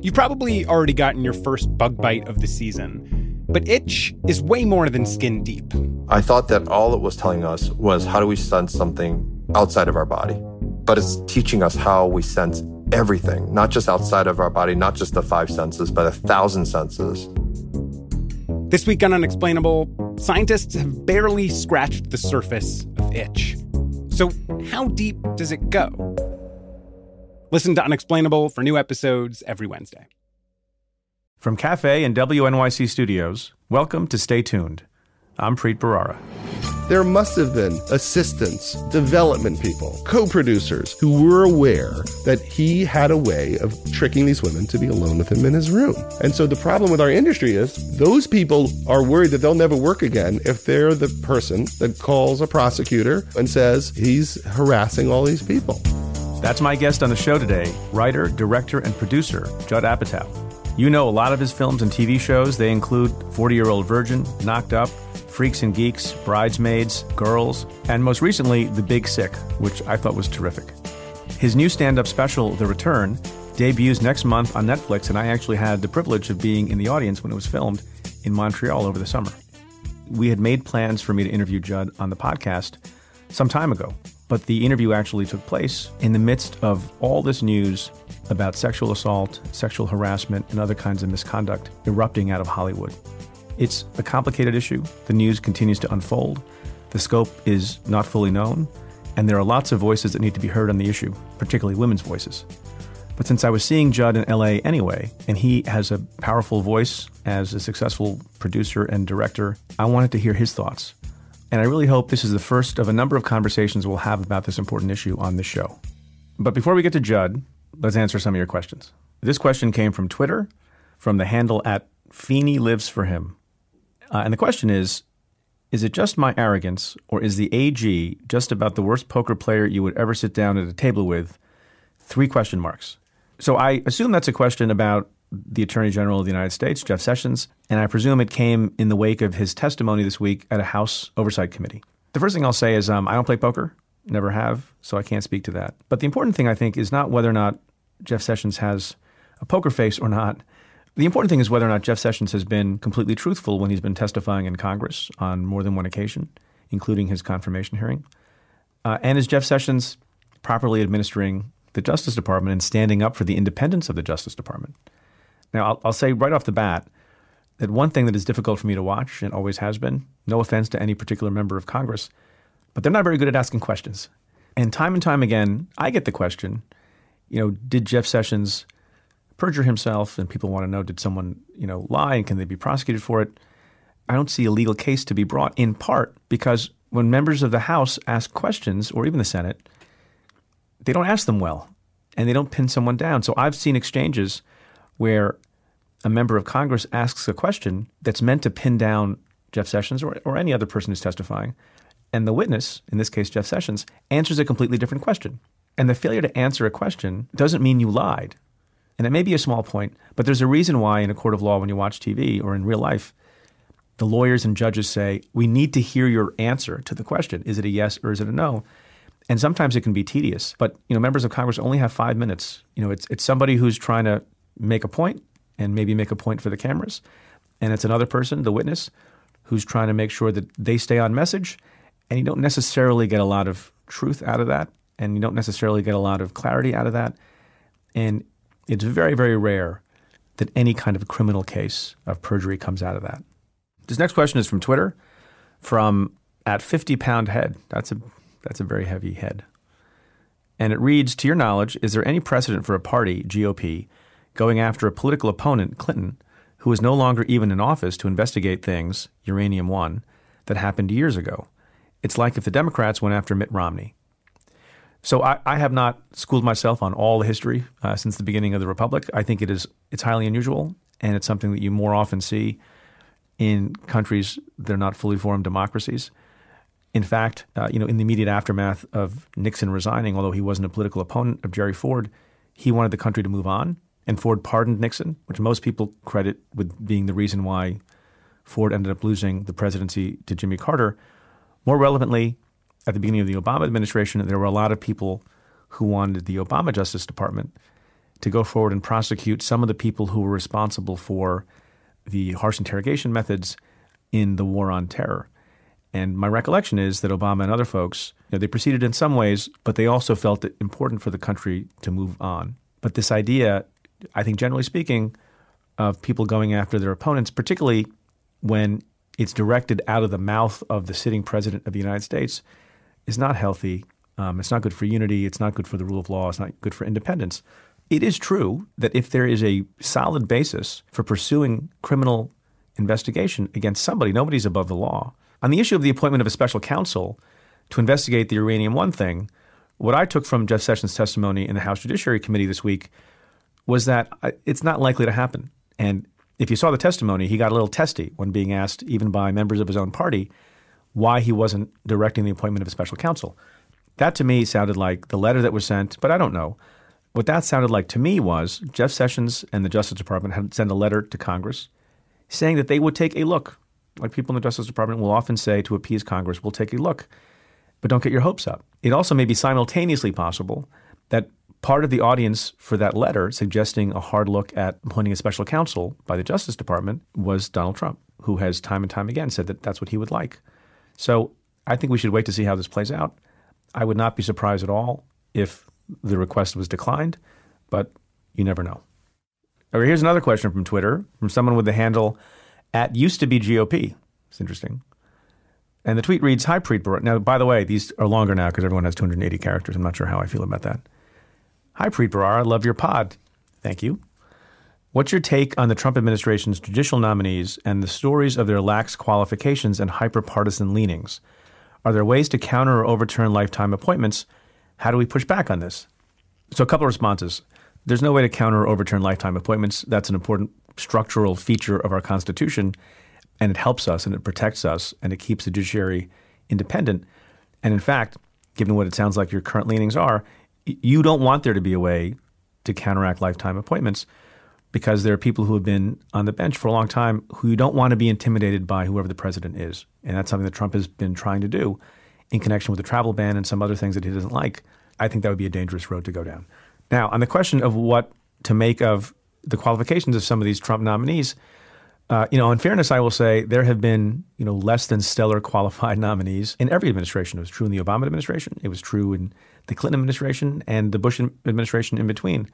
You've probably already gotten your first bug bite of the season, but itch is way more than skin deep. I thought that all it was telling us was how do we sense something outside of our body? But it's teaching us how we sense everything, not just outside of our body, not just the five senses, but a thousand senses. This week on Unexplainable, scientists have barely scratched the surface of itch. So, how deep does it go? Listen to Unexplainable for new episodes every Wednesday. From Cafe and WNYC Studios, welcome to Stay Tuned. I'm Preet Bharara. There must have been assistants, development people, co producers who were aware that he had a way of tricking these women to be alone with him in his room. And so the problem with our industry is those people are worried that they'll never work again if they're the person that calls a prosecutor and says he's harassing all these people. That's my guest on the show today, writer, director, and producer, Judd Apatow. You know a lot of his films and TV shows. They include 40 Year Old Virgin, Knocked Up, Freaks and Geeks, Bridesmaids, Girls, and most recently, The Big Sick, which I thought was terrific. His new stand up special, The Return, debuts next month on Netflix, and I actually had the privilege of being in the audience when it was filmed in Montreal over the summer. We had made plans for me to interview Judd on the podcast some time ago, but the interview actually took place in the midst of all this news about sexual assault, sexual harassment, and other kinds of misconduct erupting out of Hollywood. It's a complicated issue. The news continues to unfold. The scope is not fully known, and there are lots of voices that need to be heard on the issue, particularly women's voices. But since I was seeing Judd in LA anyway, and he has a powerful voice as a successful producer and director, I wanted to hear his thoughts. And I really hope this is the first of a number of conversations we'll have about this important issue on this show. But before we get to Judd, let's answer some of your questions. This question came from Twitter, from the handle at Feeney Lives for Him. Uh, and the question is Is it just my arrogance, or is the AG just about the worst poker player you would ever sit down at a table with? Three question marks. So I assume that's a question about the Attorney General of the United States, Jeff Sessions, and I presume it came in the wake of his testimony this week at a House Oversight Committee. The first thing I'll say is um, I don't play poker, never have, so I can't speak to that. But the important thing, I think, is not whether or not Jeff Sessions has a poker face or not. The important thing is whether or not Jeff Sessions has been completely truthful when he's been testifying in Congress on more than one occasion, including his confirmation hearing. Uh, and is Jeff Sessions properly administering the Justice Department and standing up for the independence of the Justice Department? Now, I'll, I'll, say right off the bat that one thing that is difficult for me to watch and always has been, no offense to any particular member of Congress, but they're not very good at asking questions. And time and time again, I get the question, you know, did Jeff Sessions perjure himself? And people want to know, did someone, you know, lie and can they be prosecuted for it? I don't see a legal case to be brought in part because when members of the House ask questions, or even the Senate, they don't ask them well and they don't pin someone down. So I've seen exchanges where a member of Congress asks a question that's meant to pin down Jeff Sessions or, or any other person who's testifying, and the witness, in this case Jeff Sessions, answers a completely different question. And the failure to answer a question doesn't mean you lied. And it may be a small point, but there's a reason why in a court of law, when you watch TV or in real life, the lawyers and judges say, We need to hear your answer to the question. Is it a yes or is it a no? And sometimes it can be tedious. But you know, members of Congress only have five minutes. You know, it's it's somebody who's trying to make a point and maybe make a point for the cameras. And it's another person, the witness, who's trying to make sure that they stay on message. And you don't necessarily get a lot of truth out of that. And you don't necessarily get a lot of clarity out of that. And it's very, very rare that any kind of criminal case of perjury comes out of that. This next question is from Twitter, from at 50 pound head. That's a, that's a very heavy head. And it reads To your knowledge, is there any precedent for a party, GOP, going after a political opponent, Clinton, who is no longer even in office to investigate things, Uranium One, that happened years ago. It's like if the Democrats went after Mitt Romney. So I, I have not schooled myself on all the history uh, since the beginning of the republic. I think it is it's highly unusual, and it's something that you more often see in countries that are not fully formed democracies. In fact, uh, you know, in the immediate aftermath of Nixon resigning, although he wasn't a political opponent of Jerry Ford, he wanted the country to move on and Ford pardoned Nixon, which most people credit with being the reason why Ford ended up losing the presidency to Jimmy Carter. More relevantly, at the beginning of the Obama administration, there were a lot of people who wanted the Obama Justice Department to go forward and prosecute some of the people who were responsible for the harsh interrogation methods in the war on terror. And my recollection is that Obama and other folks, you know, they proceeded in some ways, but they also felt it important for the country to move on. But this idea, I think generally speaking, of people going after their opponents, particularly when it's directed out of the mouth of the sitting president of the United States, is not healthy. Um, it's not good for unity. It's not good for the rule of law. It's not good for independence. It is true that if there is a solid basis for pursuing criminal investigation against somebody, nobody's above the law. On the issue of the appointment of a special counsel to investigate the Uranium One thing, what I took from Jeff Sessions' testimony in the House Judiciary Committee this week was that uh, it's not likely to happen. And if you saw the testimony, he got a little testy when being asked, even by members of his own party, why he wasn't directing the appointment of a special counsel. That to me sounded like the letter that was sent, but I don't know. What that sounded like to me was Jeff Sessions and the Justice Department had sent a letter to Congress saying that they would take a look. Like people in the Justice Department will often say to appease Congress, we'll take a look. But don't get your hopes up. It also may be simultaneously possible that part of the audience for that letter suggesting a hard look at appointing a special counsel by the Justice Department was Donald Trump, who has time and time again said that that's what he would like. So I think we should wait to see how this plays out. I would not be surprised at all if the request was declined, but you never know. All right, here's another question from Twitter from someone with the handle at used to be GOP. It's interesting. And the tweet reads, Hi, Preet. Now, by the way, these are longer now because everyone has 280 characters. I'm not sure how I feel about that. Hi, Preet Bharara. Love your pod. Thank you. What's your take on the Trump administration's judicial nominees and the stories of their lax qualifications and hyperpartisan leanings? Are there ways to counter or overturn lifetime appointments? How do we push back on this? So, a couple of responses. There's no way to counter or overturn lifetime appointments. That's an important structural feature of our Constitution, and it helps us and it protects us and it keeps the judiciary independent. And in fact, given what it sounds like your current leanings are, you don't want there to be a way to counteract lifetime appointments because there are people who have been on the bench for a long time who you don't want to be intimidated by whoever the president is. And that's something that Trump has been trying to do in connection with the travel ban and some other things that he doesn't like. I think that would be a dangerous road to go down. Now, on the question of what to make of the qualifications of some of these Trump nominees, uh, you know, in fairness, I will say there have been, you know, less than stellar qualified nominees in every administration. It was true in the Obama administration. It was true in the Clinton administration and the Bush administration in between.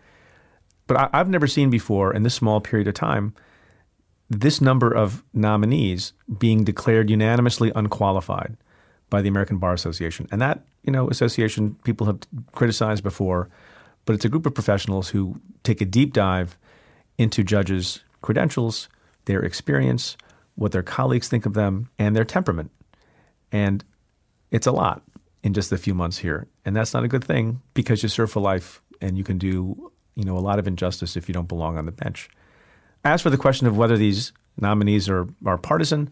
But I, I've never seen before in this small period of time this number of nominees being declared unanimously unqualified by the American Bar Association. And that, you know, association people have criticized before, but it's a group of professionals who take a deep dive into judges' credentials, their experience, what their colleagues think of them, and their temperament. And it's a lot in just a few months here. And that's not a good thing because you serve for life and you can do, you know, a lot of injustice if you don't belong on the bench. As for the question of whether these nominees are, are partisan,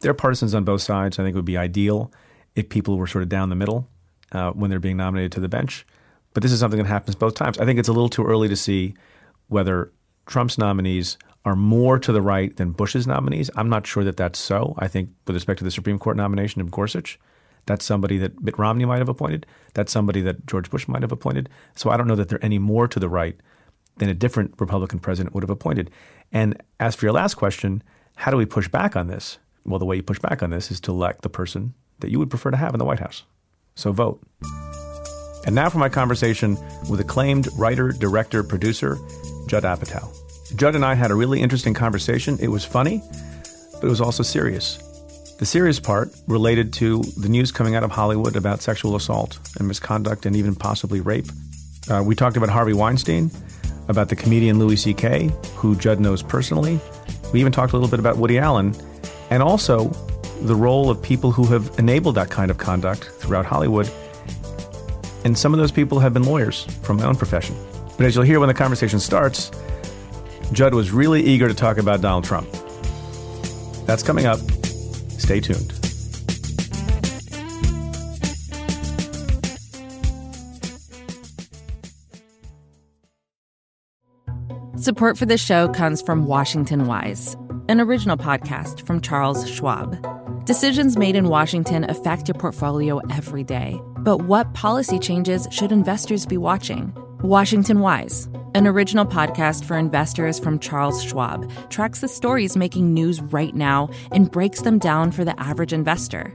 they're partisans on both sides. I think it would be ideal if people were sort of down the middle uh, when they're being nominated to the bench. But this is something that happens both times. I think it's a little too early to see whether Trump's nominees are more to the right than Bush's nominees. I'm not sure that that's so. I think, with respect to the Supreme Court nomination of Gorsuch, that's somebody that Mitt Romney might have appointed. That's somebody that George Bush might have appointed. So I don't know that they're any more to the right than a different Republican president would have appointed. And as for your last question, how do we push back on this? Well, the way you push back on this is to elect the person that you would prefer to have in the White House. So vote. And now for my conversation with acclaimed writer, director, producer, Judd Apatow. Judd and I had a really interesting conversation. It was funny, but it was also serious. The serious part related to the news coming out of Hollywood about sexual assault and misconduct and even possibly rape. Uh, we talked about Harvey Weinstein, about the comedian Louis C.K., who Judd knows personally. We even talked a little bit about Woody Allen and also the role of people who have enabled that kind of conduct throughout Hollywood. And some of those people have been lawyers from my own profession. But as you'll hear when the conversation starts, Judd was really eager to talk about Donald Trump. That's coming up. Stay tuned. Support for this show comes from Washington Wise, an original podcast from Charles Schwab. Decisions made in Washington affect your portfolio every day. But what policy changes should investors be watching? Washington Wise an original podcast for investors from Charles Schwab, tracks the stories making news right now and breaks them down for the average investor.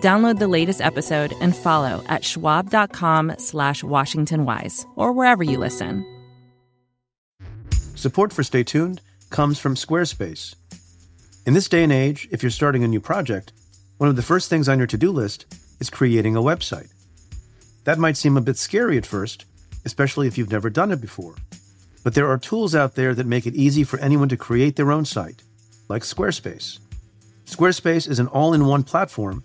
Download the latest episode and follow at schwab.com slash washingtonwise or wherever you listen. Support for Stay Tuned comes from Squarespace. In this day and age, if you're starting a new project, one of the first things on your to-do list is creating a website. That might seem a bit scary at first, especially if you've never done it before. But there are tools out there that make it easy for anyone to create their own site, like Squarespace. Squarespace is an all in one platform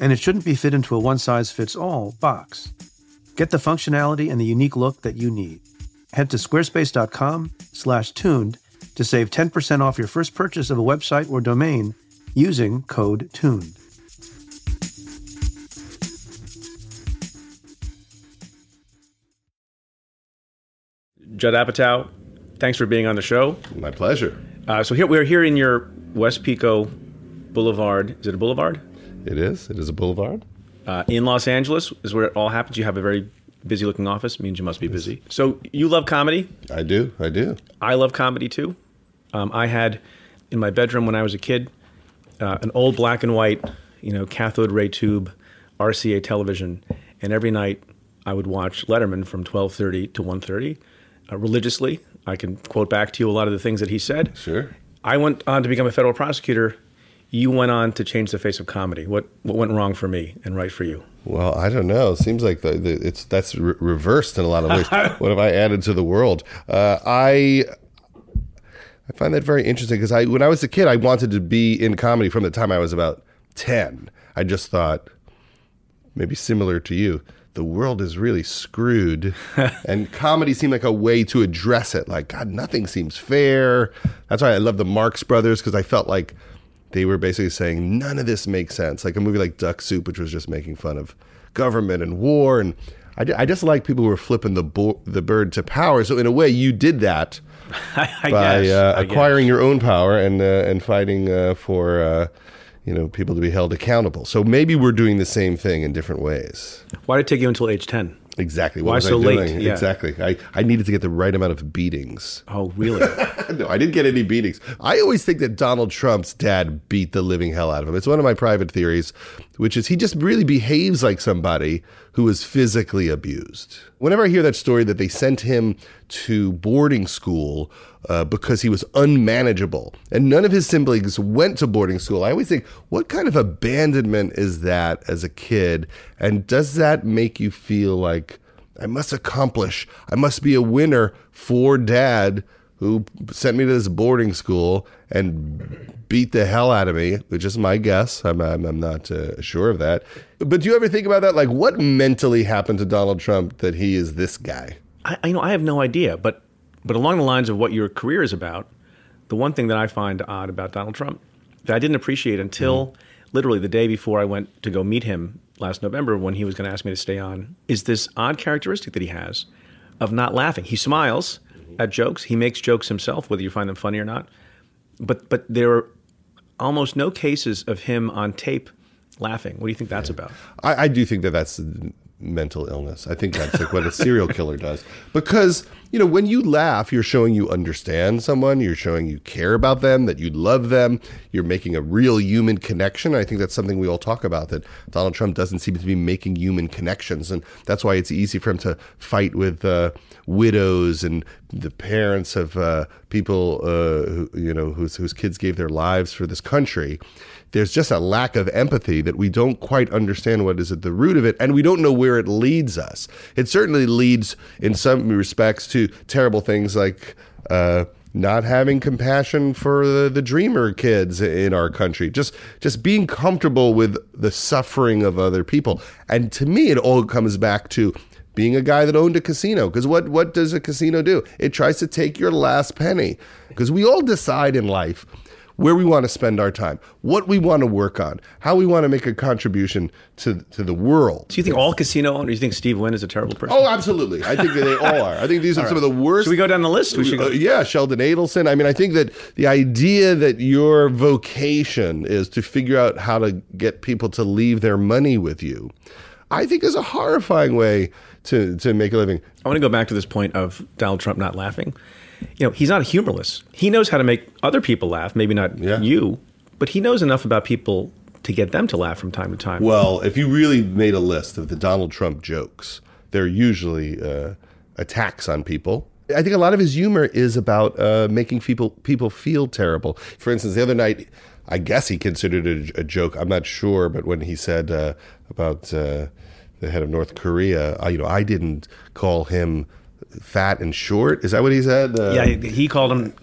and it shouldn't be fit into a one size fits all box. Get the functionality and the unique look that you need. Head to squarespace.com/tuned to save 10% off your first purchase of a website or domain using code TUNED. Judd Apatow, thanks for being on the show. My pleasure. Uh, so here we're here in your West Pico Boulevard. Is it a boulevard? It is. It is a boulevard. Uh, in Los Angeles is where it all happens. You have a very busy looking office. Means you must be busy. So you love comedy. I do. I do. I love comedy too. Um, I had in my bedroom when I was a kid uh, an old black and white, you know, cathode ray tube RCA television, and every night I would watch Letterman from 12:30 to one thirty uh, religiously. I can quote back to you a lot of the things that he said. Sure. I went on to become a federal prosecutor. You went on to change the face of comedy. What what went wrong for me and right for you? Well, I don't know. It seems like the, the it's that's re- reversed in a lot of ways. what have I added to the world? Uh, I I find that very interesting because I when I was a kid, I wanted to be in comedy from the time I was about ten. I just thought maybe similar to you. The world is really screwed, and comedy seemed like a way to address it. Like, God, nothing seems fair. That's why I love the Marx Brothers because I felt like they were basically saying none of this makes sense. Like a movie like Duck Soup, which was just making fun of government and war, and I, I just like people who were flipping the bo- the bird to power. So in a way, you did that I by guess, uh, acquiring your own power and uh, and fighting uh, for uh, you know people to be held accountable. So maybe we're doing the same thing in different ways. Why did it take you until age ten? Exactly. What Why was so I late? Yeah. Exactly. I, I needed to get the right amount of beatings. Oh, really? no, I didn't get any beatings. I always think that Donald Trump's dad beat the living hell out of him. It's one of my private theories, which is he just really behaves like somebody who was physically abused. Whenever I hear that story that they sent him to boarding school uh, because he was unmanageable and none of his siblings went to boarding school, I always think, what kind of abandonment is that as a kid? And does that make you feel like, I must accomplish, I must be a winner for dad who sent me to this boarding school and beat the hell out of me, which is my guess. I'm, I'm, I'm not uh, sure of that. But do you ever think about that? Like, what mentally happened to Donald Trump that he is this guy? I, you know, I have no idea, but but along the lines of what your career is about, the one thing that I find odd about Donald Trump that I didn't appreciate until literally the day before I went to go meet him last November when he was going to ask me to stay on is this odd characteristic that he has of not laughing. He smiles at jokes. He makes jokes himself, whether you find them funny or not. But but there are almost no cases of him on tape laughing. What do you think that's about? I, I do think that that's mental illness. I think that's like what a serial killer does because you know, when you laugh, you're showing you understand someone, you're showing you care about them, that you love them, you're making a real human connection. I think that's something we all talk about that Donald Trump doesn't seem to be making human connections. And that's why it's easy for him to fight with uh, widows and the parents of uh, people, uh, who, you know, whose, whose kids gave their lives for this country there's just a lack of empathy that we don't quite understand what is at the root of it, and we don't know where it leads us. It certainly leads, in some respects, to terrible things like. Uh, not having compassion for the, the dreamer kids in our country. Just just being comfortable with the suffering of other people. And to me it all comes back to being a guy that owned a casino. Because what what does a casino do? It tries to take your last penny. Because we all decide in life where we want to spend our time, what we want to work on, how we want to make a contribution to to the world. Do you think all casino owners? Do you think Steve Wynn is a terrible person? Oh, absolutely. I think they all are. I think these are some of the worst. Should we go down the list? We should go. Uh, yeah, Sheldon Adelson. I mean, I think that the idea that your vocation is to figure out how to get people to leave their money with you, I think is a horrifying way to to make a living. I want to go back to this point of Donald Trump not laughing you know, he's not a humorless. He knows how to make other people laugh, maybe not yeah. you, but he knows enough about people to get them to laugh from time to time. Well, if you really made a list of the Donald Trump jokes, they're usually uh, attacks on people. I think a lot of his humor is about uh, making people people feel terrible. For instance, the other night, I guess he considered it a, a joke. I'm not sure, but when he said uh, about uh, the head of North Korea, you know, I didn't call him fat and short. Is that what he said? Uh, yeah, he called him.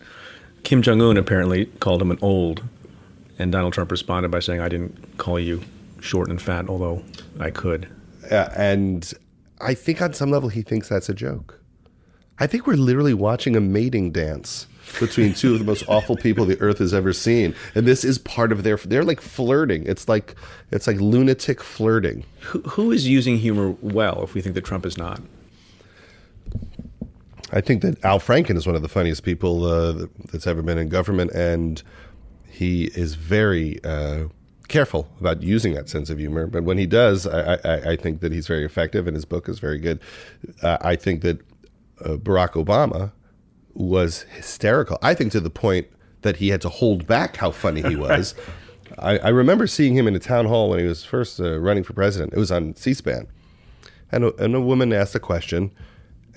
Kim Jong Un apparently called him an old, and Donald Trump responded by saying, "I didn't call you short and fat, although I could." Uh, and I think on some level he thinks that's a joke. I think we're literally watching a mating dance between two of the most awful people the earth has ever seen and this is part of their they're like flirting it's like it's like lunatic flirting who, who is using humor well if we think that trump is not I think that Al Franken is one of the funniest people uh, that's ever been in government, and he is very uh, careful about using that sense of humor. But when he does, I, I, I think that he's very effective, and his book is very good. Uh, I think that uh, Barack Obama was hysterical. I think to the point that he had to hold back how funny he was. I, I, remember seeing him in a town hall when he was first uh, running for president. It was on C-SPAN, and a, and a woman asked a question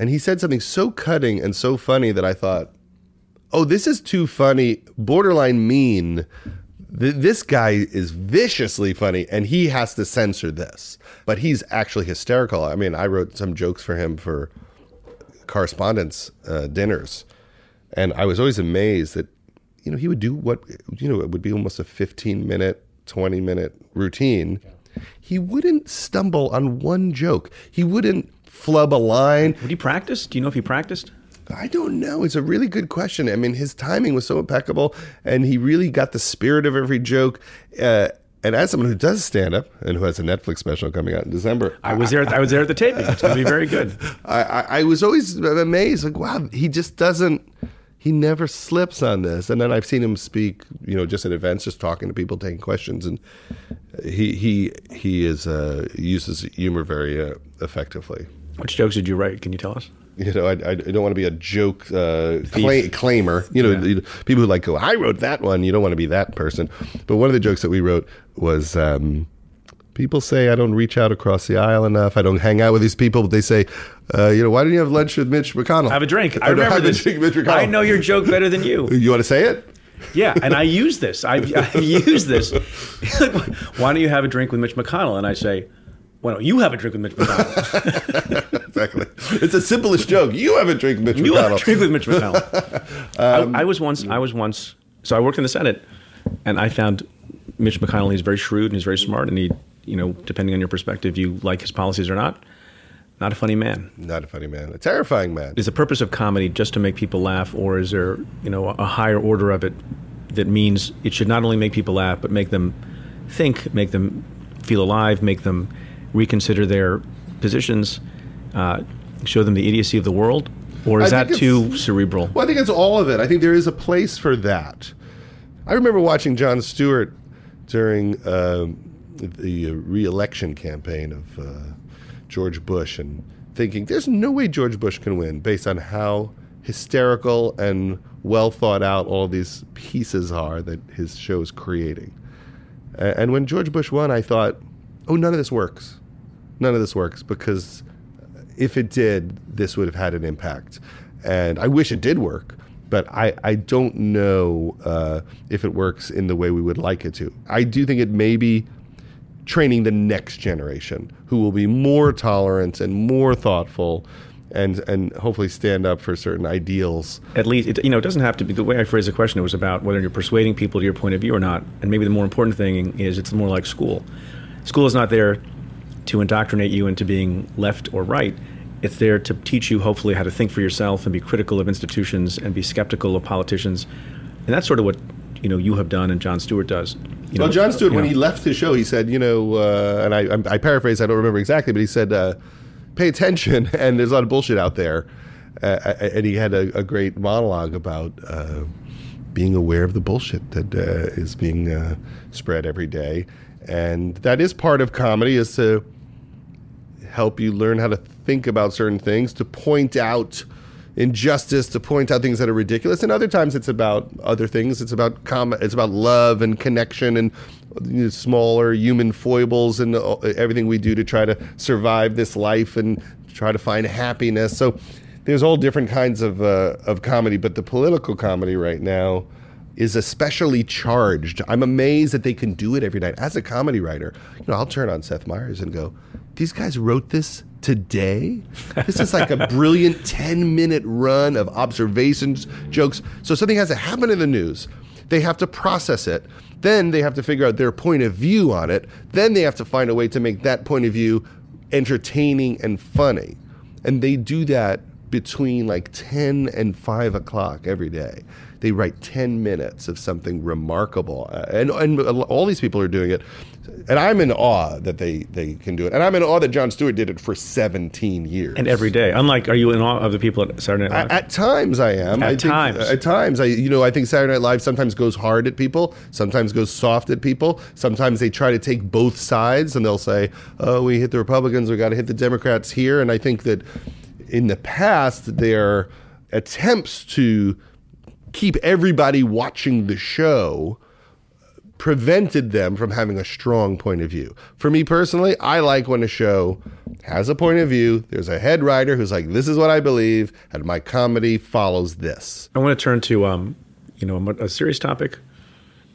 and he said something so cutting and so funny that I thought, oh, this is too funny, borderline mean. Th- this guy is viciously funny and he has to censor this. But he's actually hysterical. I mean, I wrote some jokes for him for correspondence uh, dinners. And I was always amazed that, you know, he would do what, you know, it would be almost a 15 minute, 20 minute routine. He wouldn't stumble on one joke. He wouldn't flub a line. Would he practice? Do you know if he practiced? I don't know. It's a really good question. I mean, his timing was so impeccable, and he really got the spirit of every joke. Uh, and as someone who does stand up and who has a Netflix special coming out in December, I was there. I was there at the taping. It's going to be very good. I, I, I was always amazed. Like, wow, he just doesn't. He never slips on this. And then I've seen him speak, you know, just at events, just talking to people, taking questions, and he he he is uh, uses humor very uh, effectively. Which jokes did you write? Can you tell us? You know, I, I don't want to be a joke uh, claimer. You know, yeah. people who like go, I wrote that one. You don't want to be that person. But one of the jokes that we wrote was. Um, people say I don't reach out across the aisle enough. I don't hang out with these people. But they say, uh, you know, why don't you have lunch with Mitch McConnell? Have a drink. I remember this. Mitch McConnell. I know your joke better than you. You want to say it? Yeah, and I use this. I've, I've used this. why don't you have a drink with Mitch McConnell? And I say, why don't you have a drink with Mitch McConnell? exactly. It's the simplest joke. You have a drink with Mitch you McConnell. You have a drink with Mitch McConnell. um, I, I, was once. I was once. So I worked in the Senate, and I found Mitch McConnell. He's very shrewd and he's very smart, and he, you know, depending on your perspective, you like his policies or not. Not a funny man. Not a funny man. A terrifying man. Is the purpose of comedy just to make people laugh, or is there, you know, a higher order of it that means it should not only make people laugh, but make them think, make them feel alive, make them reconsider their positions, uh, show them the idiocy of the world? Or is that too cerebral? Well, I think it's all of it. I think there is a place for that. I remember watching Jon Stewart during uh, the reelection campaign of uh, George Bush, and thinking there's no way George Bush can win based on how hysterical and well thought out all these pieces are that his show is creating. And when George Bush won, I thought, oh, none of this works. None of this works because if it did, this would have had an impact. And I wish it did work, but I, I don't know uh, if it works in the way we would like it to. I do think it may be training the next generation who will be more tolerant and more thoughtful and and hopefully stand up for certain ideals. At least, it, you know, it doesn't have to be the way I phrased the question. It was about whether you're persuading people to your point of view or not. And maybe the more important thing is it's more like school. School is not there to indoctrinate you into being left or right. It's there to teach you, hopefully, how to think for yourself and be critical of institutions and be skeptical of politicians. And that's sort of what you know you have done and Jon Stewart does. You well, know, Jon Stewart, when know. he left his show, he said, you know, uh, and I, I paraphrase, I don't remember exactly, but he said. Uh, pay attention, and there's a lot of bullshit out there. Uh, and he had a, a great monologue about uh, being aware of the bullshit that uh, is being uh, spread every day, and that is part of comedy is to help you learn how to think about certain things, to point out injustice, to point out things that are ridiculous, and other times it's about other things. It's about com- it's about love and connection and you know, smaller human foibles and everything we do to try to survive this life and try to find happiness. So there's all different kinds of uh, of comedy, but the political comedy right now is especially charged. I'm amazed that they can do it every night. As a comedy writer, you know, I'll turn on Seth Meyers and go, "These guys wrote this today. This is like a brilliant 10 minute run of observations, jokes. So something has to happen in the news. They have to process it. Then they have to figure out their point of view on it. Then they have to find a way to make that point of view entertaining and funny. And they do that between like 10 and 5 o'clock every day. They write 10 minutes of something remarkable. Uh, and, and all these people are doing it. And I'm in awe that they, they can do it. And I'm in awe that Jon Stewart did it for 17 years. And every day. Unlike, are you in awe of the people at Saturday Night Live? At, at times, I am. At I think, times. At times, I you know I think Saturday Night Live sometimes goes hard at people, sometimes goes soft at people. Sometimes they try to take both sides, and they'll say, "Oh, we hit the Republicans, we got to hit the Democrats here." And I think that in the past, their attempts to keep everybody watching the show prevented them from having a strong point of view. For me personally, I like when a show has a point of view. There's a head writer who's like, "This is what I believe," and my comedy follows this. I want to turn to um, you know, a, a serious topic,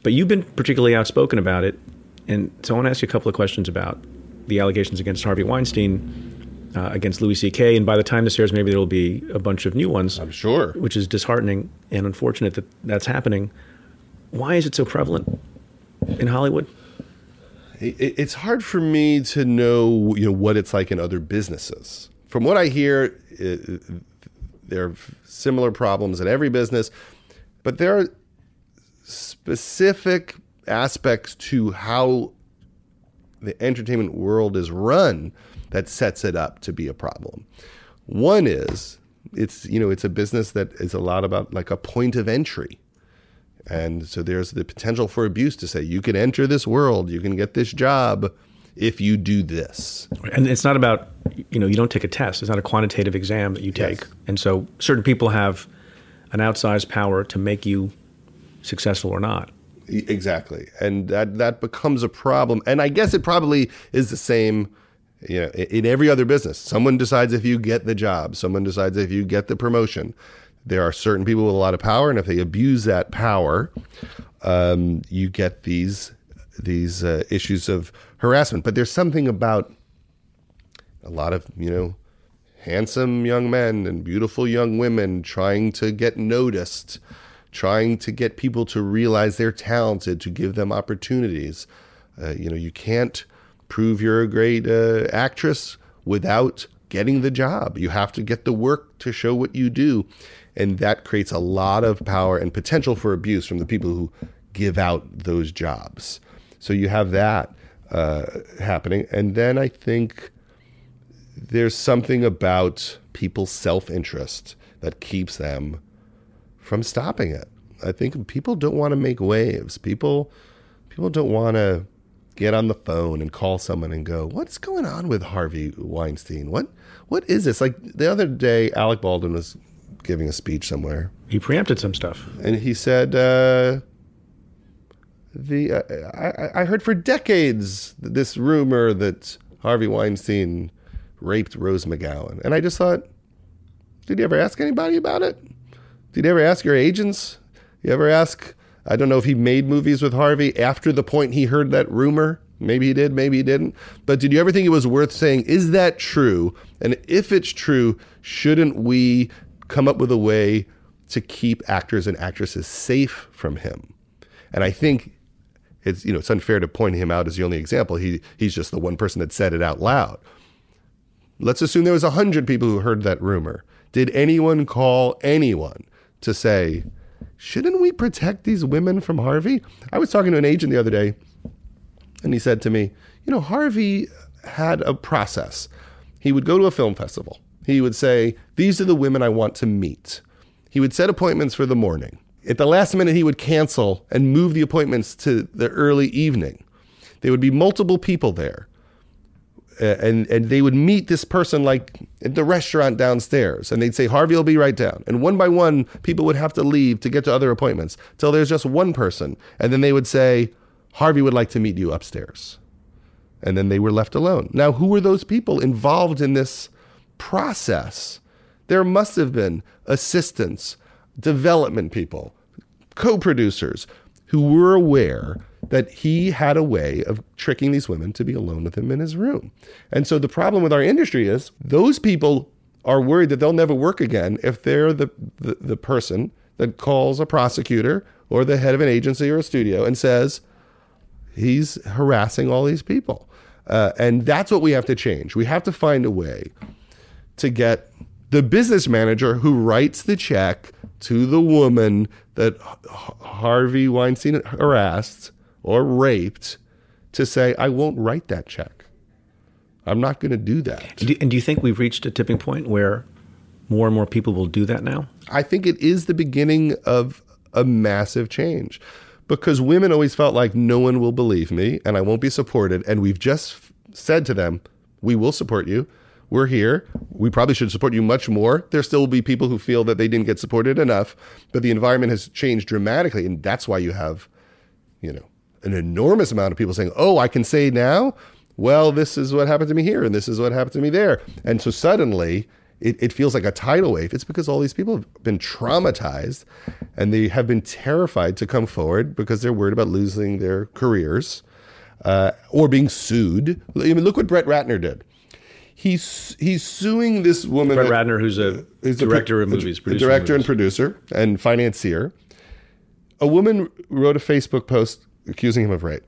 but you've been particularly outspoken about it, and so I want to ask you a couple of questions about the allegations against Harvey Weinstein. Uh, against Louis C.K. And by the time this airs, maybe there will be a bunch of new ones. I'm sure. Which is disheartening and unfortunate that that's happening. Why is it so prevalent in Hollywood? It's hard for me to know, you know, what it's like in other businesses. From what I hear, it, there are similar problems in every business, but there are specific aspects to how the entertainment world is run that sets it up to be a problem. One is it's you know it's a business that is a lot about like a point of entry. And so there's the potential for abuse to say you can enter this world, you can get this job if you do this. And it's not about you know you don't take a test. It's not a quantitative exam that you take. Yes. And so certain people have an outsized power to make you successful or not. Exactly. And that that becomes a problem. And I guess it probably is the same you know, in every other business, someone decides if you get the job, someone decides if you get the promotion. There are certain people with a lot of power, and if they abuse that power, um, you get these these uh, issues of harassment. But there's something about a lot of you know handsome young men and beautiful young women trying to get noticed, trying to get people to realize they're talented, to give them opportunities. Uh, you know, you can't prove you're a great uh, actress without getting the job. You have to get the work to show what you do. And that creates a lot of power and potential for abuse from the people who give out those jobs. So you have that uh, happening. And then I think there's something about people's self interest that keeps them from stopping it. I think people don't want to make waves. People people don't want to get on the phone and call someone and go, "What's going on with Harvey Weinstein? What what is this?" Like the other day, Alec Baldwin was giving a speech somewhere, He preempted some stuff. and he said, uh, "The uh, I, I heard for decades this rumor that Harvey Weinstein raped Rose McGowan," and I just thought, "Did you ever ask anybody about it? Did you ever ask your agents? You ever ask?" I don't know if he made movies with Harvey after the point he heard that rumor. Maybe he did, maybe he didn't. But did you ever think it was worth saying, is that true? And if it's true, shouldn't we come up with a way to keep actors and actresses safe from him? And I think it's you know it's unfair to point him out as the only example. He he's just the one person that said it out loud. Let's assume there was a hundred people who heard that rumor. Did anyone call anyone to say, shouldn't we protect these women from Harvey? I was talking to an agent the other day, and he said to me, you know, Harvey had a process. He would go to a film festival. He would say, these are the women I want to meet. He would set appointments for the morning. At the last minute, he would cancel and move the appointments to the early evening. There would be multiple people there. Uh, and and they would meet this person like at the restaurant downstairs, and they'd say Harvey will be right down. And one by one, people would have to leave to get to other appointments till there's just one person, and then they would say Harvey would like to meet you upstairs, and then they were left alone. Now, who were those people involved in this process? There must have been assistants, development people, co-producers who were aware that he had a way of tricking these women to be alone with him in his room. And so the problem with our industry is those people are worried that they'll never work again if they're the, the, the person that calls a prosecutor or the head of an agency or a studio and says, he's harassing all these people. Uh, and that's what we have to change. We have to find a way to get the business manager who writes the check to the woman that H- Harvey Weinstein harassed or raped to say, I won't write that check. I'm not going to do that. Do, and do you think we've reached a tipping point where more and more people will do that now? I think it is the beginning of a massive change because women always felt like no one will believe me and I won't be supported. And we've just said to them, we will support you. We're here. We probably should support you much more. There still will be people who feel that they didn't get supported enough, but the environment has changed dramatically. And that's why you have, you know, an enormous amount of people saying, oh, I can say now, well, this is what happened to me here and this is what happened to me there. And so suddenly it, it feels like a tidal wave. It's because all these people have been traumatized and they have been terrified to come forward because they're worried about losing their careers uh, or being sued. I mean, look what Brett Ratner did. He's he's suing this woman. Brett that- Ratner, who's a who's director pro- of movies, a producer of director and producer and financier. A woman wrote a Facebook post accusing him of rape.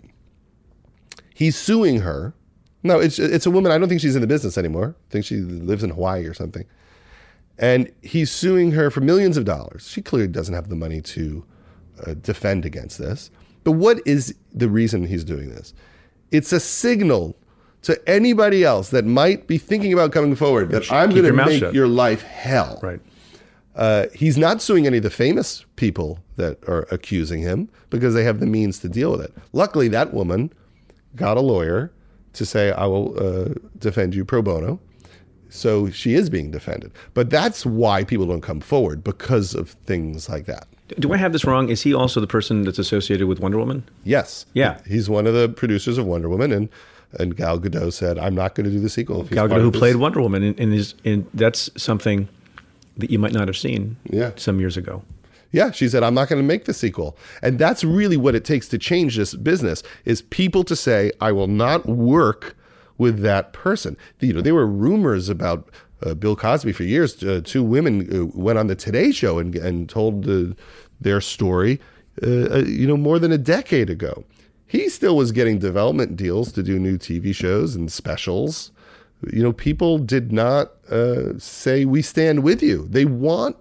He's suing her. No, it's it's a woman. I don't think she's in the business anymore. I think she lives in Hawaii or something. And he's suing her for millions of dollars. She clearly doesn't have the money to uh, defend against this. But what is the reason he's doing this? It's a signal to anybody else that might be thinking about coming forward that I'm going to make shut. your life hell. Right. Uh, he's not suing any of the famous people that are accusing him because they have the means to deal with it. Luckily, that woman got a lawyer to say, I will uh, defend you pro bono. So she is being defended. But that's why people don't come forward because of things like that. Do I have this wrong? Is he also the person that's associated with Wonder Woman? Yes. Yeah. He's one of the producers of Wonder Woman. And, and Gal Gadot said, I'm not going to do the sequel. Gal Gadot, who played Wonder Woman, and, and is and that's something that you might not have seen Yeah. some years ago. Yeah, she said, I'm not going to make the sequel. And that's really what it takes to change this business is people to say, I will not work with that person. You know, there were rumors about uh, Bill Cosby for years. Uh, two women uh, went on the Today Show and, and told their story, uh, uh, you know, more than a decade ago. He still was getting development deals to do new TV shows and specials. You know, people did not say, we stand with you. They want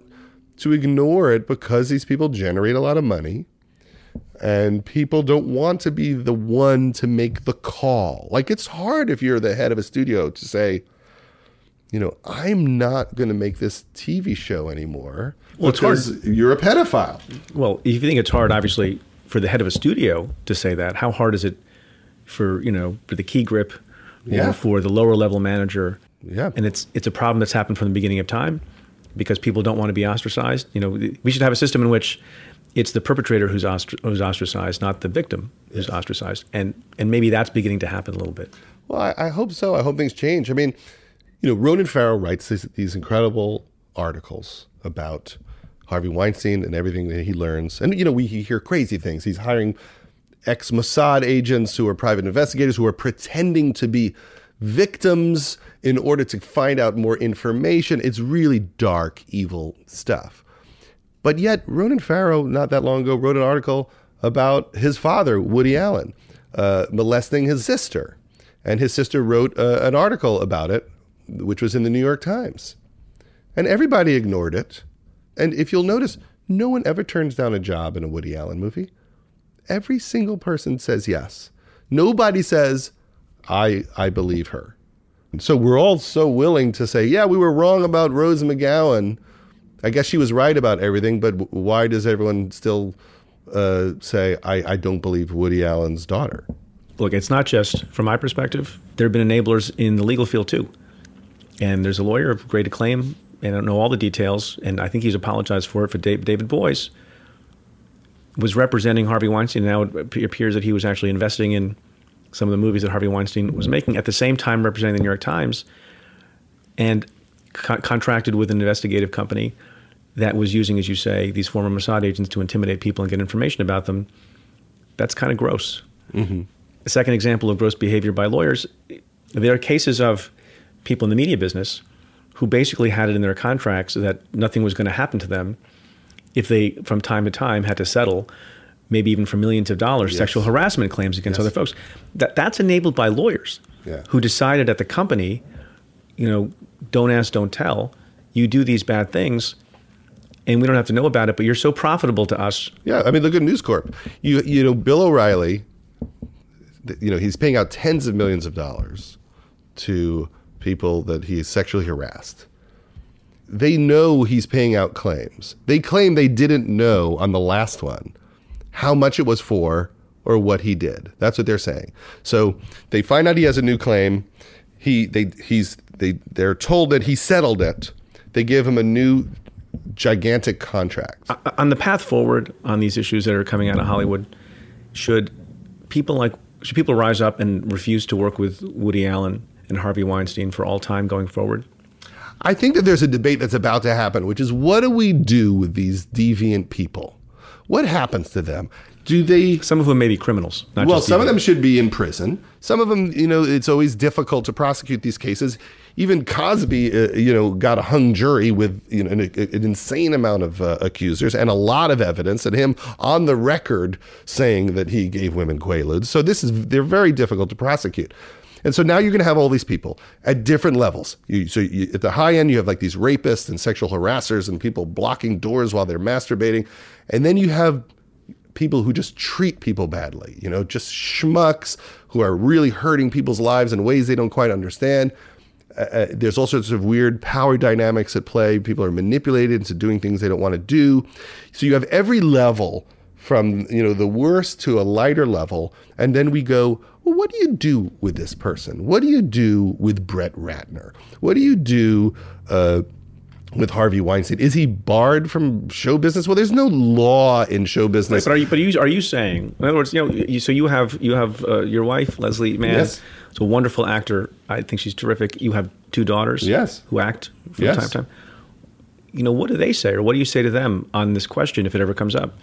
to ignore it because these people generate a lot of money and people don't want to be the one to make the call. Like it's hard if you're the head of a studio to say, you know, I'm not going to make this TV show anymore Well, it's because you're a pedophile. Well, if you think it's hard, obviously, for the head of a studio to say that, how hard is it for you know for the key grip, Yeah. for the lower level manager. Yeah. and it's it's a problem that's happened from the beginning of time because people don't want to be ostracized. You know, we should have a system in which it's the perpetrator who's, ostr- who's ostracized, not the victim who's ostracized, and and maybe that's beginning to happen a little bit. Well, I, I hope so. I hope things change. I mean, you know, Ronan Farrow writes this, these incredible articles about Harvey Weinstein and everything that he learns. And, you know, we hear crazy things. He's hiring ex Mossad agents who are private investigators who are pretending to be victims in order to find out more information. It's really dark, evil stuff. But yet, Ronan Farrow, not that long ago, wrote an article about his father, Woody Allen, uh, molesting his sister. And his sister wrote uh, an article about it, which was in the New York Times. And everybody ignored it. And if you'll notice, no one ever turns down a job in a Woody Allen movie. Every single person says yes. Nobody says, I, I believe her. And so we're all so willing to say, yeah, we were wrong about Rose McGowan. I guess she was right about everything, but why does everyone still uh, say, I, I don't believe Woody Allen's daughter? Look, it's not just from my perspective. There have been enablers in the legal field too, and there's a lawyer of great acclaim, and I don't know all the details, and I think he's apologized for it for Dave, David Boies Was representing Harvey Weinstein. Now it appears that he was actually investing in some of the movies that Harvey Weinstein was mm-hmm. making. At the same time, representing the New York Times, and co- contracted with an investigative company that was using, as you say, these former Mossad agents to intimidate people and get information about them. That's kind of gross. Mm-hmm. A second example of gross behavior by lawyers, there are cases of people in the media business who basically had it in their contracts that nothing was going to happen to them if they, from time to time, had to settle, maybe even for millions of dollars, sexual harassment claims against other folks. That, that's enabled by lawyers Yeah. who decided at the company, you know, don't ask, don't tell. You do these bad things, and we don't have to know about it, but you're so profitable to us. Yeah, I mean, look at News Corp. You you know, Bill O'Reilly. You know, he's paying out tens of millions of dollars to people that he sexually harassed. They know he's paying out claims. They claim they didn't know on the last one how much it was for or what he did. That's what they're saying. So they find out he has a new claim. He they he's they they're told that he settled it. They give him a new gigantic contract. Uh, uh, on the path forward on these issues that are coming out of Hollywood, should people like should people rise up and refuse to work with Woody Allen and Harvey Weinstein for all time going forward? I think that there's a debate that's about to happen, which is what do we do with these deviant people? What happens to them? Do they Some of them may be criminals. Not well, some of them should be in prison. Some of them, you know, it's always difficult to prosecute these cases. Even Cosby, uh, you know, got a hung jury with you know an, an insane amount of uh, accusers and a lot of evidence, and him on the record saying that he gave women quaaludes. So this is they're very difficult to prosecute. And so now you're going to have all these people at different levels. You, so you, at the high end, you have like these rapists and sexual harassers and people blocking doors while they're masturbating, and then you have people who just treat people badly, you know, just schmucks who are really hurting people's lives in ways they don't quite understand. Uh, uh, there's all sorts of weird power dynamics at play. People are manipulated into doing things they don't want to do. So you have every level from, you know, the worst to a lighter level. And then we go, well, what do you do with this person? What do you do with Brett Ratner? What do you do, uh, with Harvey Weinstein. Is he barred from show business? Well, there's no law in show business. But are you? But are you, are you saying? In other words, you know, you, so you have you have uh, your wife Leslie Mann. Yes. is a wonderful actor. I think she's terrific. You have two daughters. Yes. Who act from Yes. time to time. You know, what do they say, or what do you say to them on this question if it ever comes up?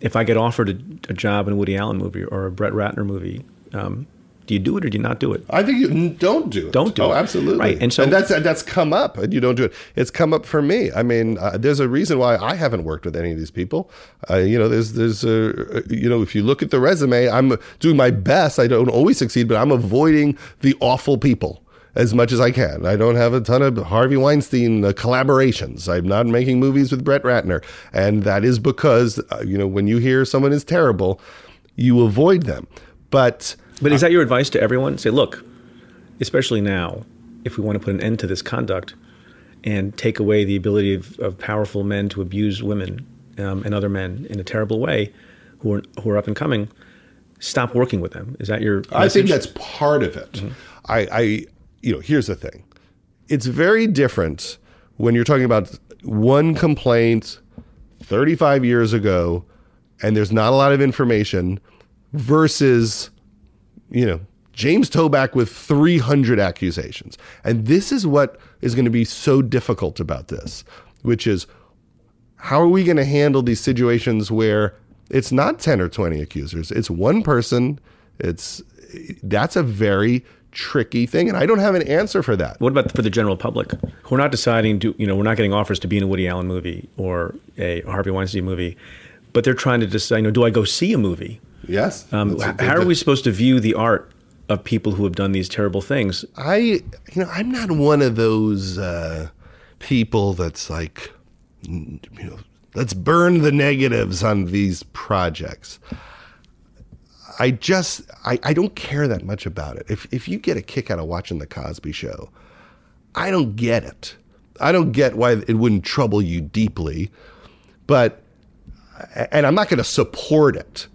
If I get offered a, a job in a Woody Allen movie or a Brett Ratner movie, um, do you do it or do you not do it? I think you don't do it. Don't do oh, it. absolutely. Right, and so- that's that's come up, and you don't do it. It's come up for me. I mean, uh, there's a reason why I haven't worked with any of these people. Uh, you know, there's there's uh, you know, if you look at the resume, I'm doing my best. I don't always succeed, but I'm avoiding the awful people as much as I can. I don't have a ton of Harvey Weinstein uh, collaborations. I'm not making movies with Brett Ratner, and that is because uh, you know when you hear someone is terrible, you avoid them. But But is that your advice to everyone? Say, look, especially now, if we want to put an end to this conduct and take away the ability of, of powerful men to abuse women um, and other men in a terrible way who are, who are up and coming, stop working with them. Is that your? I think that's part of it. I, I, you know, here's the thing. It's very different when you're talking about one complaint 35 years ago and there's not a lot of information versus, you know, James Toback with 300 accusations. And this is what is going to be so difficult about this, which is how are we going to handle these situations where it's not 10 or 20 accusers, it's one person, it's that's a very tricky thing and I don't have an answer for that. What about for the general public who are not deciding to, you know, we're not getting offers to be in a Woody Allen movie or a Harvey Weinstein movie, but they're trying to decide, you know, do I go see a movie? Yes. Um, That's a h- how are we supposed to view the art of people who have done these terrible things? I, you know, I'm not one of those uh, people that's like, you know, let's burn the negatives on these projects. I just, I, I don't care that much about it. If, if you get a kick out of watching The Cosby Show, I don't get it. I don't get why it wouldn't trouble you deeply, but, and I'm not going to support it.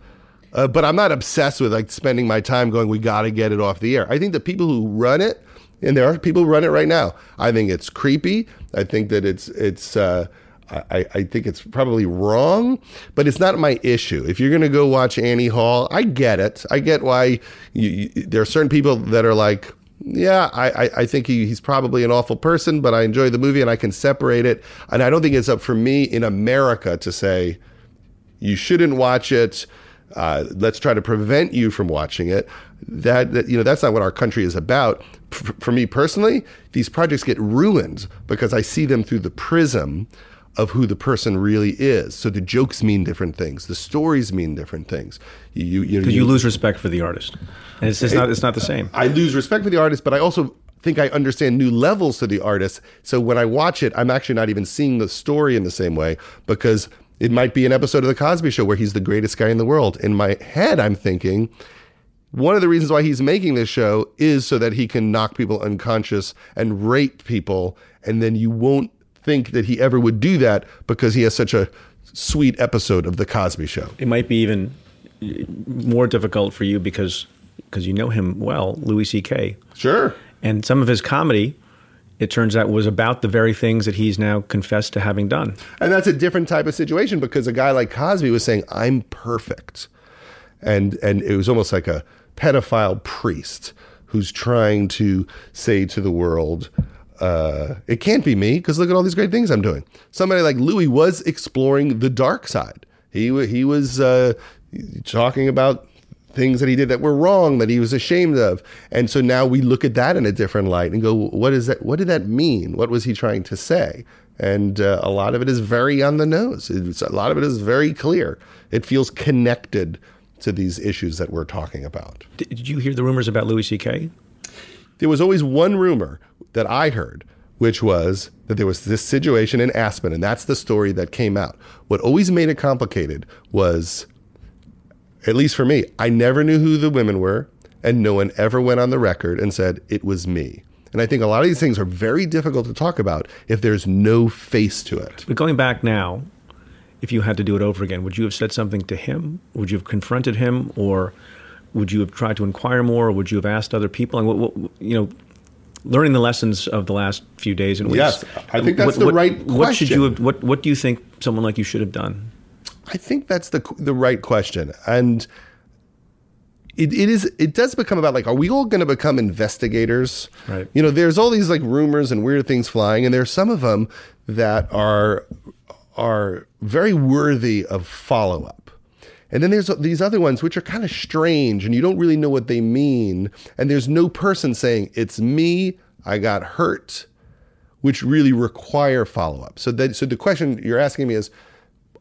Uh, but I'm not obsessed with like spending my time going, we got to get it off the air. I think the people who run it, and there are people who run it right now. I think it's creepy. I think that it's it's. Uh, I, I think it's probably wrong, but it's not my issue. If you're going to go watch Annie Hall, I get it. I get why you, you, there are certain people that are like, yeah, I, I, I think he, he's probably an awful person, but I enjoy the movie and I can separate it. And I don't think it's up for me in America to say, you shouldn't watch it. Uh, let's try to prevent you from watching it. That, that you know, that's not what our country is about. For me personally, these projects get ruined because I see them through the prism of who the person really is. So the jokes mean different things. The stories mean different things. You, you, Because you lose respect for the artist, and it's just not it's not the same. I lose respect for the artist, but I also think I understand new levels to the artist. So when I watch it, I'm actually not even seeing the story in the same way because it might be an episode of The Cosby Show where he's the greatest guy in the world. In my head, I'm thinking one of the reasons why he's making this show is so that he can knock people unconscious and rape people. And then you won't think that he ever would do that because he has such a sweet episode of The Cosby Show. It might be even more difficult for you because because you know him well, Louis C.K. Sure. and some of his comedy, it turns out, was about the very things that he's now confessed to having done. And that's a different type of situation because a guy like Cosby was saying, I'm perfect. And and it was almost like a pedophile priest who's trying to say to the world, uh, it can't be me because look at all these great things I'm doing. Somebody like Louis was exploring the dark side. He he was uh, talking about things that he did that were wrong that he was ashamed of and so now we look at that in a different light and go what is that what did that mean what was he trying to say and uh, a lot of it is very on the nose it's, a lot of it is very clear it feels connected to these issues that we're talking about Did did you hear the rumors about Louis C.K.? there was always one rumor that I heard, which was that there was this situation in Aspen, and that's the story that came out. What always made it complicated was, at least for me, I never knew who the women were, and no one ever went on the record and said it was me. And I think a lot of these things are very difficult to talk about if there's no face to it. But going back now, if you had to do it over again, would you have said something to him? Would you have confronted him, or would you have tried to inquire more, or would you have asked other people? And what, what you know, learning the lessons of the last few days and weeks. Yes, I think that's what, the what- right What should you have? What What do you think someone like you should have done? I think that's the the right question, and it, it is it does become about like, are we all going to become investigators? Right. You know, there's all these like rumors and weird things flying, and there's some of them that are are very worthy of follow up. And then there's these other ones which are kind of strange and you don't really know what they mean. And there's no person saying, it's me, I got hurt, which really require follow up. So that so the question you're asking me is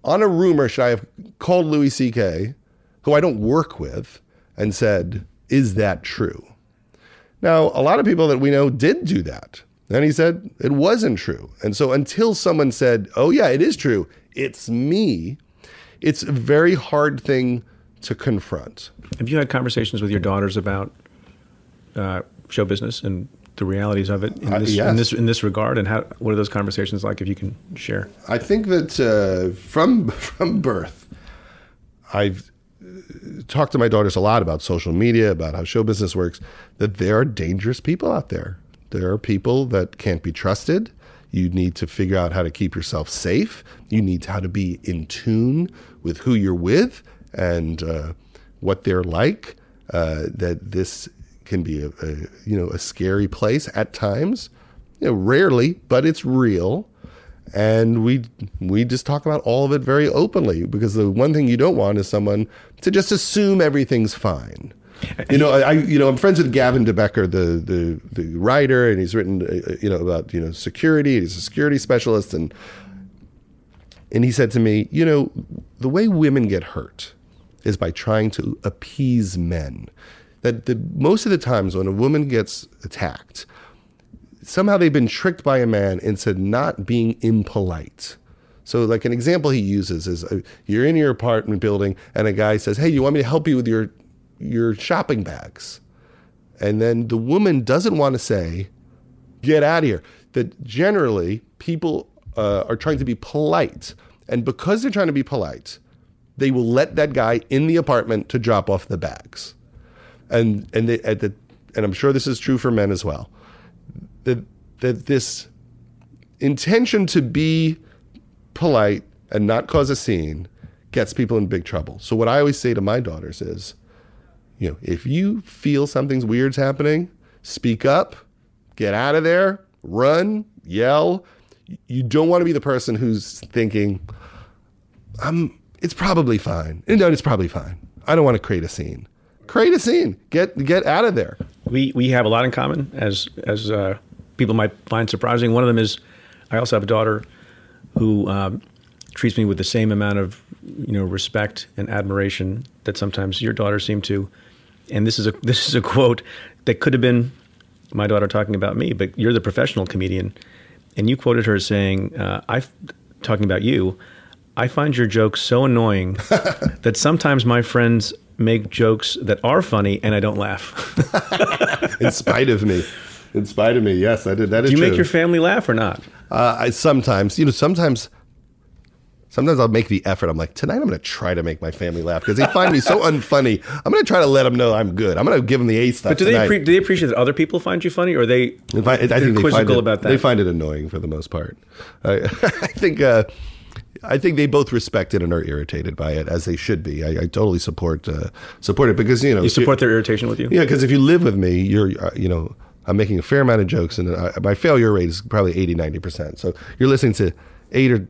on a rumor, should I have called Louis C.K., who I don't work with, and said, Is that true? Now, a lot of people that we know did do that. And he said it wasn't true. And so until someone said, Oh, yeah, it is true, it's me, it's a very hard thing to confront. Have you had conversations with your daughters about uh, show business and the realities of it in Uh, this, yes. in this in this regard? And how what are those conversations like? If you can share. I think that uh, from from birth, I've talked to my daughters a lot about social media, about how show business works, that there are dangerous people out there. There are people that can't be trusted. You need to figure out how to keep yourself safe. You need how to be in tune with who you're with and uh, what they're like. Uh, that this can be a, a, you know a scary place at times. You know, rarely, but it's real and we we just talk about all of it very openly because the one thing you don't want is someone to just assume everything's fine. You know, I you know I'm friends with Gavin de Becker, the the the writer, and he's written uh, you know about you know security. He's a security specialist, and and he said to me, you know, the way women get hurt is by trying to appease men. That the most of the times when a woman gets attacked, somehow they've been tricked by a man into not being impolite. So, like an example he uses is uh, you're in your apartment building and a guy says, "Hey, you want me to help you with your your shopping bags?" And then the woman doesn't want to say, "Get out of here." That generally people uh, are trying to be polite, and because they're trying to be polite, they will let that guy in the apartment to drop off the bags. And and they, at the and I'm sure this is true for men as well that that this intention to be polite and not cause a scene gets people in big trouble. So what I always say to my daughters is, you know, if you feel something's weird's happening, speak up, get out of there, run, yell. You don't want to be the person who's thinking, "I'm it's probably fine." No, it's probably fine. I don't want to create a scene. Create a scene. Get get out of there. We we have a lot in common as as uh, people might find surprising. One of them is I also have a daughter who um, treats me with the same amount of you know respect and admiration that sometimes your daughters seem to. And this is a this is a quote that could have been my daughter talking about me, but you're the professional comedian, and you quoted her saying, uh, "I talking about you." I find your jokes so annoying that sometimes my friends make jokes that are funny and I don't laugh. In spite of me in spite of me. Yes, I did. That is. Do you true. make your family laugh or not? Uh, I sometimes, you know, sometimes. Sometimes I'll make the effort. I'm like, tonight I'm going to try to make my family laugh because they find me so unfunny. I'm going to try to let them know I'm good. I'm going to give them the A stuff. But do they, appre- do they appreciate that other people find you funny, or are they? I, I think they find quizzical it, about that. They find it annoying for the most part. I, I think. Uh, I think they both respect it and are irritated by it, as they should be. I, I totally support uh, support it because you know you support their irritation with you. Yeah, because if you live with me, you're uh, you know I'm making a fair amount of jokes, and uh, my failure rate is probably 80, 90 percent. So you're listening to eight or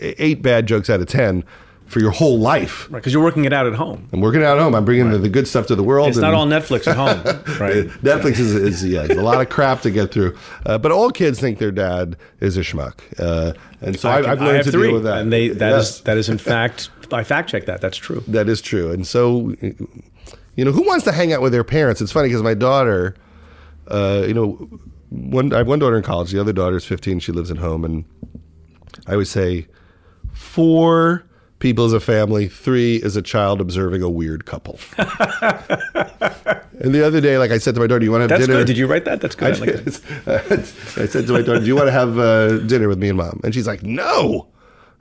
eight bad jokes out of ten for your whole life. Right, because you're working it out at home. I'm working it out at home. I'm bringing right. the, the, good stuff to the world. It's not all Netflix at home, right? Netflix is, is yeah, a lot of crap to get through. Uh, but all kids think their dad is a schmuck, uh, and so I, have learned to three, deal with that. And they that yes. is, that is in fact I fact check that. That's true. That is true. And so, you know, who wants to hang out with their parents? It's funny because my daughter uh, you know, one I have one daughter in college. The other daughter is 15. She lives at home, and I would say four people as a family. Three is a child observing a weird couple. and the other day, like I said to my daughter, "Do you want to have That's dinner?" Good. Did you write that? That's good. I, I, like that. I said to my daughter, "Do you want to have uh, dinner with me and mom?" And she's like, "No."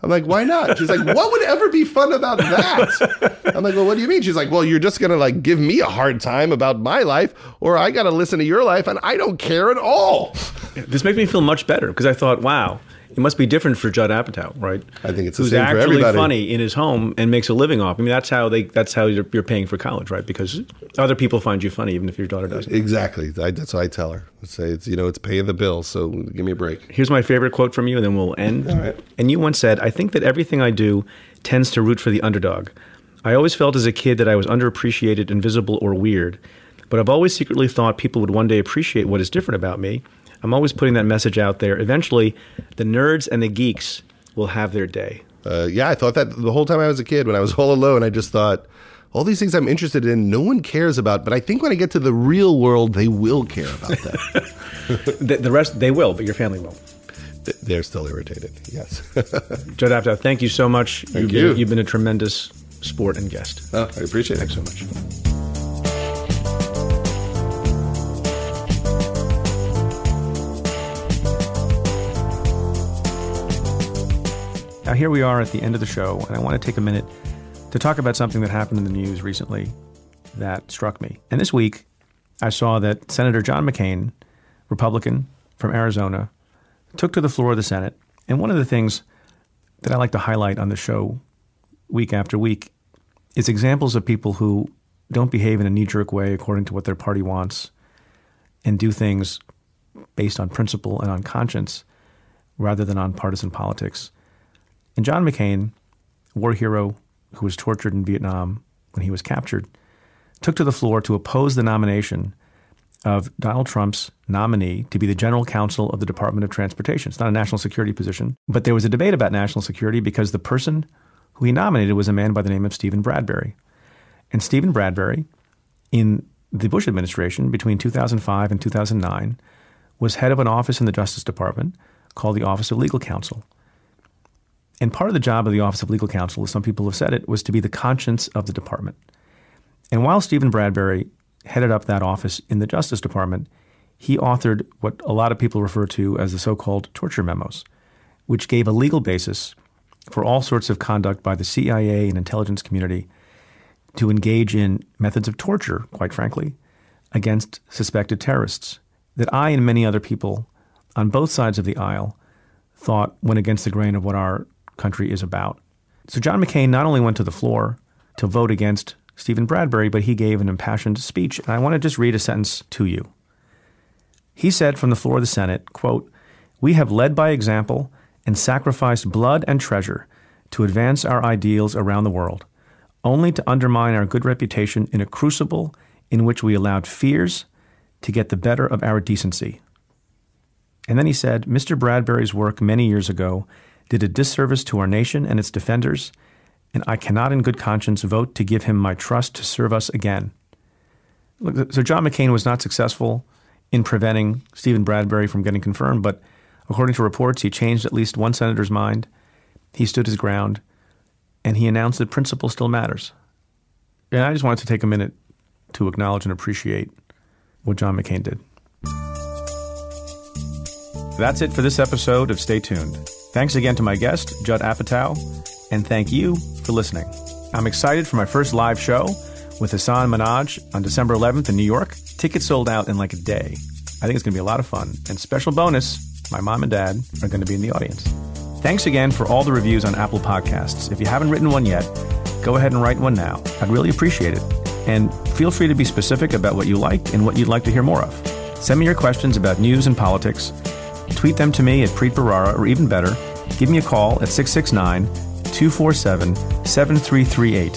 I'm like, why not? She's like, what would ever be fun about that? I'm like, well, what do you mean? She's like, well, you're just gonna like give me a hard time about my life, or I gotta listen to your life, and I don't care at all. This makes me feel much better because I thought, wow, it must be different for Judd Apatow, right? I think it's the Who's same for actually everybody. funny in his home and makes a living off. I mean, that's how they. That's how you're, you're paying for college, right? Because other people find you funny, even if your daughter doesn't. Exactly. I, that's what I tell her. I say it's you know it's paying the bills, so give me a break. Here's my favorite quote from you, and then we'll end. All right. And you once said, "I think that everything I do tends to root for the underdog. I always felt as a kid that I was underappreciated, invisible, or weird." But I've always secretly thought people would one day appreciate what is different about me. I'm always putting that message out there. Eventually, the nerds and the geeks will have their day. Uh, yeah, I thought that the whole time I was a kid when I was all alone. I just thought, all these things I'm interested in, no one cares about. But I think when I get to the real world, they will care about that. the, the, rest, they will, but your family won't. They're still irritated, yes. Judd Apatow, thank you so much. Thank you've you. Been, you've been a tremendous sport and guest. Oh, I appreciate Thanks it. Thanks so much. Now, here we are at the end of the show, and I want to take a minute to talk about something that happened in the news recently that struck me. And this week, I saw that Senator John McCain, Republican from Arizona, took to the floor of the Senate. And one of the things that I like to highlight on the show week after week is examples of people who don't behave in a knee jerk way according to what their party wants and do things based on principle and on conscience rather than on partisan politics. And John McCain, war hero who was tortured in Vietnam when he was captured, took to the floor to oppose the nomination of Donald Trump's nominee to be the general counsel of the Department of Transportation. It's not a national security position, but there was a debate about national security because the person who he nominated was a man by the name of Stephen Bradbury. And Stephen Bradbury, in the Bush administration between 2005 and 2009, was head of an office in the Justice Department called the Office of Legal Counsel. And part of the job of the Office of Legal Counsel, as some people have said it, was to be the conscience of the department. And while Stephen Bradbury headed up that office in the Justice Department, he authored what a lot of people refer to as the so called torture memos, which gave a legal basis for all sorts of conduct by the CIA and intelligence community to engage in methods of torture, quite frankly, against suspected terrorists that I and many other people on both sides of the aisle thought went against the grain of what our country is about. So John McCain not only went to the floor to vote against Stephen Bradbury, but he gave an impassioned speech. And I want to just read a sentence to you. He said from the floor of the Senate, quote, We have led by example and sacrificed blood and treasure to advance our ideals around the world, only to undermine our good reputation in a crucible in which we allowed fears to get the better of our decency. And then he said, Mr. Bradbury's work many years ago did a disservice to our nation and its defenders and I cannot in good conscience vote to give him my trust to serve us again. Look, so John McCain was not successful in preventing Stephen Bradbury from getting confirmed, but according to reports, he changed at least one senator's mind. He stood his ground, and he announced that principle still matters. And I just wanted to take a minute to acknowledge and appreciate what John McCain did. That's it for this episode of Stay Tuned. Thanks again to my guest, Judd Apatow and thank you for listening. I'm excited for my first live show with Hasan Minhaj on December 11th in New York. Tickets sold out in like a day. I think it's going to be a lot of fun. And special bonus, my mom and dad are going to be in the audience. Thanks again for all the reviews on Apple Podcasts. If you haven't written one yet, go ahead and write one now. I'd really appreciate it. And feel free to be specific about what you like and what you'd like to hear more of. Send me your questions about news and politics. Tweet them to me at Preet Bharara, or even better, give me a call at 669 247 7338.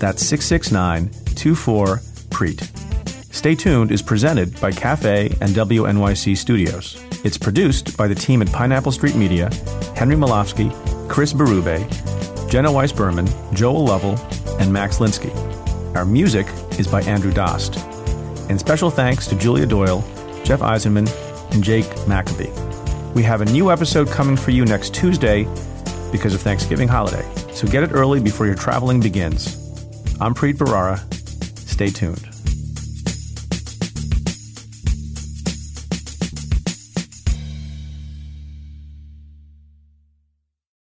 That's 669 24 Preet. Stay Tuned is presented by Cafe and WNYC Studios. It's produced by the team at Pineapple Street Media, Henry Molofsky, Chris Berube, Jenna Weiss Berman, Joel Lovell, and Max Linsky. Our music is by Andrew Dost. And special thanks to Julia Doyle, Jeff Eisenman, and Jake Maccabee. We have a new episode coming for you next Tuesday because of Thanksgiving holiday. So get it early before your traveling begins. I'm Preet Bharara. Stay tuned.